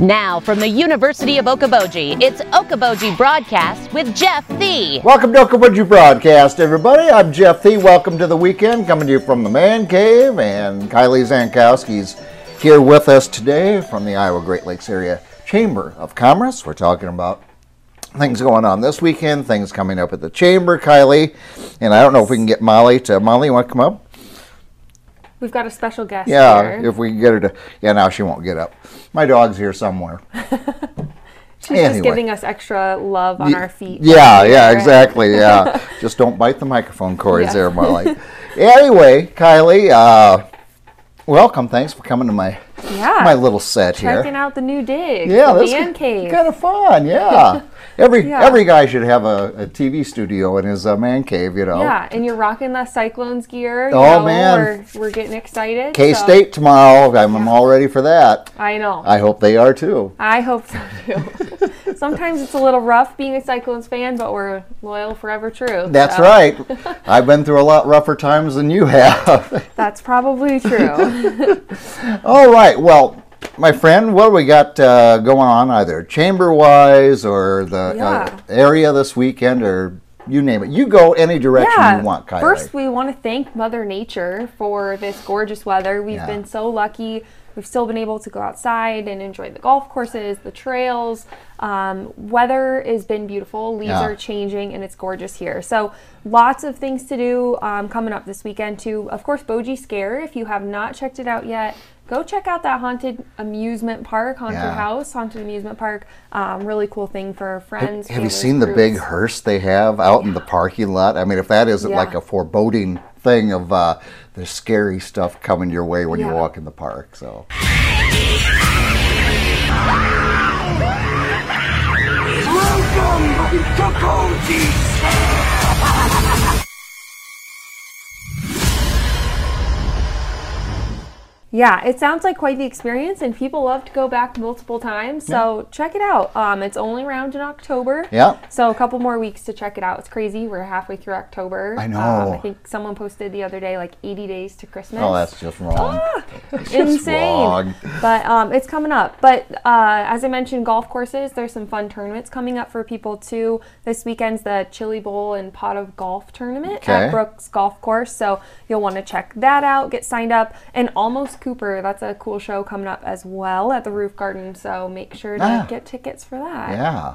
Now, from the University of Okoboji, it's Okoboji Broadcast with Jeff Thee. Welcome to Okoboji Broadcast, everybody. I'm Jeff Thee. Welcome to the weekend, coming to you from the Man Cave, and Kylie Zankowski's here with us today from the Iowa Great Lakes Area Chamber of Commerce. We're talking about things going on this weekend, things coming up at the Chamber, Kylie, and I don't know if we can get Molly to. Molly, you want to come up? We've got a special guest Yeah, here. if we can get her to. Yeah, now she won't get up. My dog's here somewhere. She's anyway. just giving us extra love on Ye- our feet. Yeah, yeah, exactly. Yeah, just don't bite the microphone cords Yeah. there, Molly. anyway, Kylie, uh, welcome. Thanks for coming to my Yeah. my little set Checking here. Checking out the new dig. Yeah, the that's kind of fun. Yeah, every Yeah. every guy should have a, a TV studio in his uh, man cave. You know. Yeah, and you're rocking the Cyclones gear. Oh, know, man. We're, we're getting excited. K so- State tomorrow. I'm, I'm all ready for that. I know. I hope they are too. I hope so too. Sometimes it's a little rough being a Cyclones fan, but we're loyal forever true. That's so right. I've been through a lot rougher times than you have. That's probably true. All right. Well, my friend, what do we got uh, going on either chamber wise or the uh, area this weekend or you name it? You go any direction you want, Kylie. First, we want to thank Mother Nature for this gorgeous weather. We've Yeah. been so lucky. We've still been able to go outside and enjoy the golf courses, the trails. Um, weather has been beautiful. Leaves Yeah. are changing, and it's gorgeous here. So, lots of things to do um, coming up this weekend, too. Of course, Bogie Scare. If you have not checked it out yet, go check out that haunted amusement park, haunted Yeah. house, haunted amusement park. Um, really cool thing for friends. have you families, seen the big hearse they have out in the parking lot? I mean, if that isn't Yeah. like a foreboding thing of uh, the scary stuff coming your way when you walk in the park. So, Welcome to Koji! Yeah, it sounds like quite the experience, and people love to go back multiple times. So check it out. Um, it's only around in October. Yeah. So a couple more weeks to check it out. It's crazy. We're halfway through October. I know. Um, I think someone posted the other day like 80 days to Christmas. oh, that's just wrong. That's just insane. wrong. But um, it's coming up. But uh, as I mentioned, golf courses. There's some fun tournaments coming up for people too. This weekend's the Chili Bowl and Pot of Golf tournament Okay. at Brooks Golf Course. So you'll want to check that out. Get signed up. And Almost Cooper. That's a cool show coming up as well at the Roof Garden. So make sure to Ah. get tickets for that. Yeah.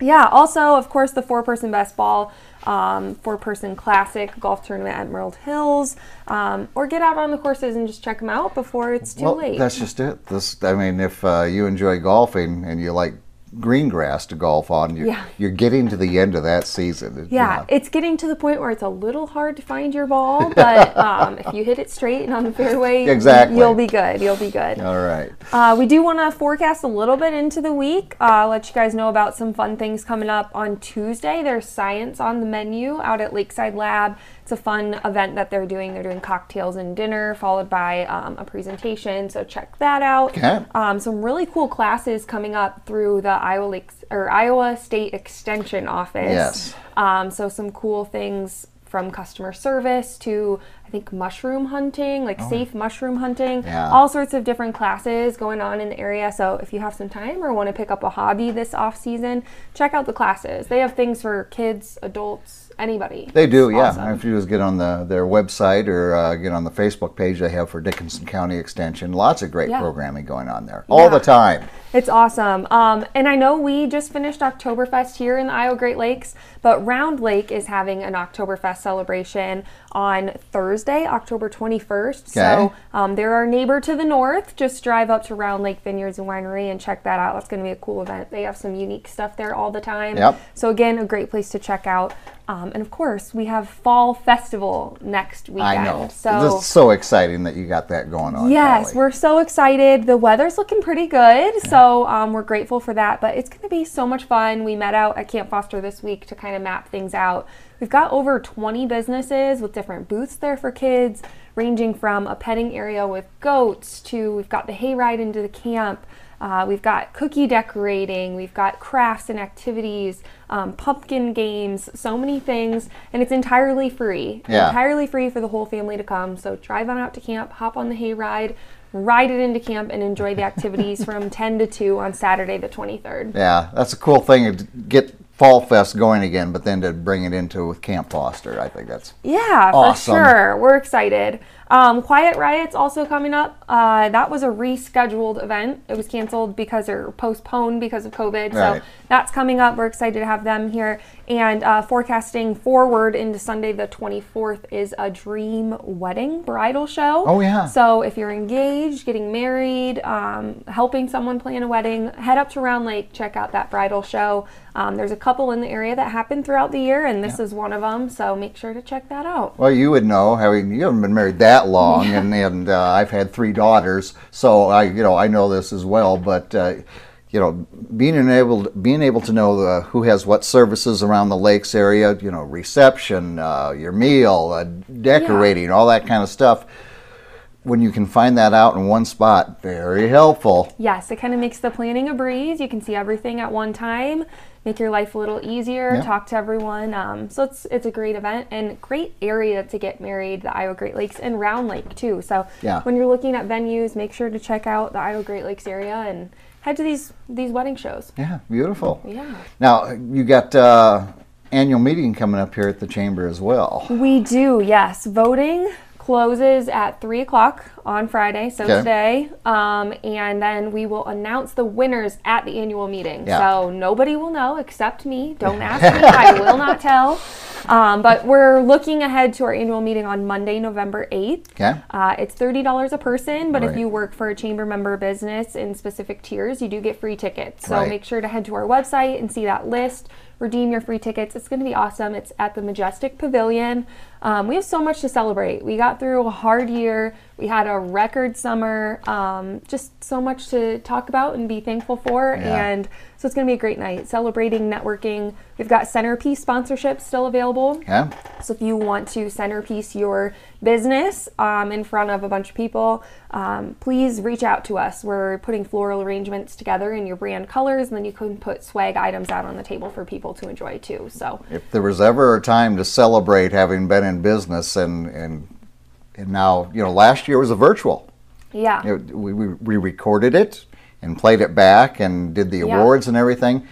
Yeah, also, of course, the four person best ball, um, four person classic golf tournament at Emerald Hills. Um, or get out on the courses and just check them out before it's too well, late. that's just it. This, I mean, if uh, you enjoy golfing and you like green grass to golf on, you're, Yeah. you're getting to the end of that season. you yeah, it's getting to the point where it's a little hard to find your ball, but um, if you hit it straight and on the fairway, Exactly. you'll be good. You'll be good. All right. Uh, we do want to forecast a little bit into the week. Uh, let you guys know about some fun things coming up on Tuesday. There's science on the menu out at Lakeside Lab. It's a fun event that they're doing. They're doing cocktails and dinner, followed by um, a presentation. So check that out. Okay. Um, some really cool classes coming up through the Iowa Lakes or Iowa State Extension Office. Yes. Um, so some cool things from customer service to I think mushroom hunting, like safe mushroom hunting, Oh. Yeah. all sorts of different classes going on in the area. So if you have some time or want to pick up a hobby this off season, check out the classes. They have things for kids, adults, anybody. They do, It's yeah. awesome. If you just get on the their website or uh, get on the Facebook page they have for Dickinson County Extension, lots of great Yeah. programming going on there all the time. It's awesome. Um, and I know we just finished Oktoberfest here in the Iowa Great Lakes, but Round Lake is having an Oktoberfest celebration on Thursday, October 21st. So um, they're our neighbor to the north. Just drive up to Round Lake Vineyards and Winery and check that out. That's going to be a cool event. They have some unique stuff there all the time. Yep. So, again, a great place to check out. Um, and of course, we have Fall Festival next weekend. I know. So is so exciting that you got that going on. Yes, we're so excited. The weather's looking pretty good, so um, we're grateful for that. But it's going to be so much fun. We met out at Camp Foster this week to kind of map things out. We've got over 20 businesses with different booths there for kids, ranging from a petting area with goats to we've got the hayride into the camp. Uh, we've got cookie decorating, we've got crafts and activities, um, pumpkin games, so many things, and it's entirely free. Yeah. Entirely free for the whole family to come. So drive on out to camp, hop on the hayride, ride ride it into camp, and enjoy the activities from 10 to 2 on Saturday the 23rd. Yeah, that's a cool thing to get Fall Fest going again, but then to bring it into with Camp Foster, I think that's Yeah, Awesome. for sure. We're excited. Um, Quiet Riot's also coming up. Uh, that was a rescheduled event. It was canceled because or postponed because of COVID. Right. So that's coming up. We're excited to have them here. And uh, forecasting forward into Sunday the 24th is a dream wedding bridal show. Oh, yeah. So if you're engaged, getting married, um, helping someone plan a wedding, head up to Round Lake, check out that bridal show. Um, there's a couple in the area that happen throughout the year, and this is one of them. So make sure to check that out. Well, you would know, having you haven't been married that long, and and uh, I've had three daughters, so I you know I know this as well. But uh, you know, being able being able to know uh, who has what services around the lakes area, you know, reception, uh, your meal, uh, decorating, all that kind of stuff. When you can find that out in one spot, very helpful. Yes, it kind of makes the planning a breeze. You can see everything at one time, make your life a little easier, Yeah. talk to everyone. Um, so it's it's a great event and great area to get married, the Iowa Great Lakes and Round Lake too. So Yeah. when you're looking at venues, make sure to check out the Iowa Great Lakes area and head to these these wedding shows. Yeah, beautiful. Yeah. Now you got uh, annual meeting coming up here at the chamber as well. We do, yes. Voting closes at three o'clock on Friday, so Okay. today, um, and then we will announce the winners at the annual meeting. Yeah. So nobody will know except me. Don't ask me; I will not tell. Um, but we're looking ahead to our annual meeting on Monday, November eighth. Okay. Uh, it's thirty dollars a person, but Right. if you work for a chamber member business in specific tiers, you do get free tickets. So Right. make sure to head to our website and see that list. Redeem your free tickets. It's going to be awesome. It's at the Majestic Pavilion. Um, we have so much to celebrate. We got through a hard year. We had a record summer. Um, just so much to talk about and be thankful for. Yeah. And so it's going to be a great night. Celebrating, networking. We've got centerpiece sponsorships still available. Yeah. So if you want to centerpiece your business um, in front of a bunch of people, um, please reach out to us. We're putting floral arrangements together in your brand colors, and then you can put swag items out on the table for people to enjoy too. So If there was ever a time to celebrate having been in business and and and now you know last year was a virtual. yeah, we, we we recorded it and played it back and did the Yeah. awards and everything.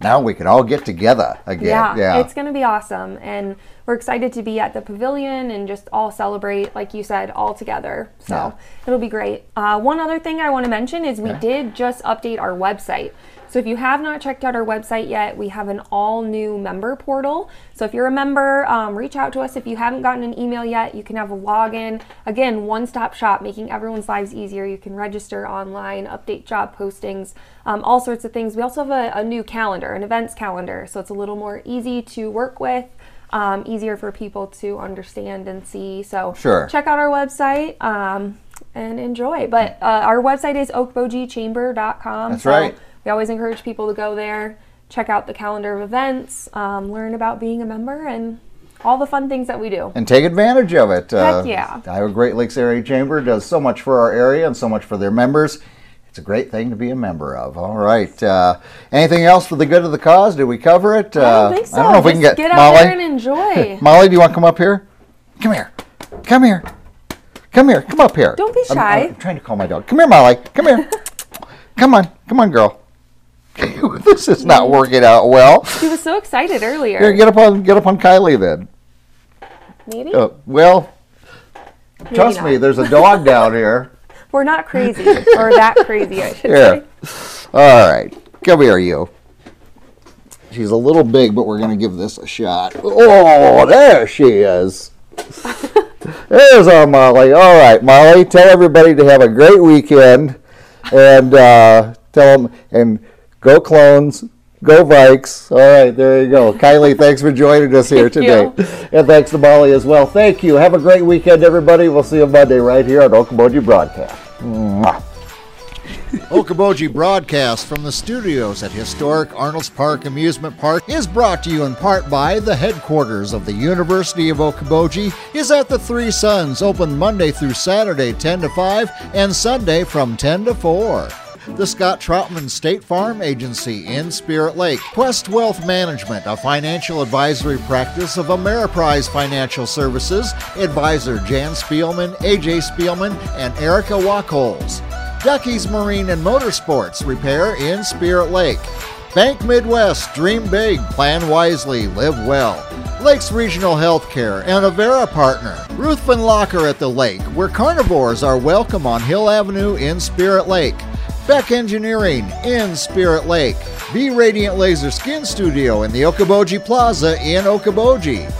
Now we can all get together again. yeah, Yeah. it's going to be awesome, and we're excited to be at the pavilion and just all celebrate, like you said, all together. So Yeah. it'll be great. Uh, one other thing I want to mention is we Okay. did just update our website. So if you have not checked out our website yet, we have an all new member portal. So if you're a member, um, reach out to us. If you haven't gotten an email yet, you can have a login. Again, one stop shop, making everyone's lives easier. You can register online, update job postings, um, all sorts of things. We also have a, a new calendar, an events calendar. So it's a little more easy to work with. Um, easier for people to understand and see. So Sure. check out our website um, and enjoy. But uh, our website is okobojichamber.com. That's so right. We always encourage people to go there, check out the calendar of events, um, learn about being a member, and all the fun things that we do. and take advantage of it. Uh, yeah. The Iowa Great Lakes Area Chamber does so much for our area and so much for their members. It's a great thing to be a member of. All right. Uh, anything else for the good of the cause? Did we cover it? I Uh, don't think so. I don't know if we can get, get out Molly. there and enjoy. Molly, do you want to come up here? Come here. Come here. Come here. Come up here. Don't be I'm- shy. I'm, trying to call my dog. Come here, Molly. Come here. come on. Come on, girl. this is not working out well. She was so excited earlier. Here, get up on get up on Kylie then. Maybe Uh, well, trust me, there's a dog down here. we're not crazy or that crazy. I should Here. say. All right. Come here, you. She's a little big, but we're going to give this a shot. Oh, there she is. There's our Molly. All right, Molly, tell everybody to have a great weekend and uh, tell them, and go clones, go Vikes. All right, there you go. Kylie, thanks for joining us here today. you. And thanks to Molly as well. Thank you. Have a great weekend, everybody. We'll see you Monday right here on Okoboji Broadcast. Mwah. Okoboji broadcast from the studios at historic Arnold's Park Amusement Park is brought to you in part by the headquarters of the University of Okoboji is at the Three Sons, open Monday through Saturday 10 to 5 and Sunday from 10 to 4. The Scott Troutman State Farm Agency in Spirit Lake, Quest Wealth Management, a financial advisory practice of Ameriprise Financial Services, advisor Jan Spielman, AJ Spielman, and Erica Wachholz. Ducky's Marine and Motorsports Repair in Spirit Lake. Bank Midwest, dream big, plan wisely, live well. Lakes Regional Healthcare and Avera Partner. Ruthven Locker at the Lake, where carnivores are welcome on Hill Avenue in Spirit Lake. Beck Engineering in Spirit Lake. B Radiant Laser Skin Studio in the Okoboji Plaza in Okoboji.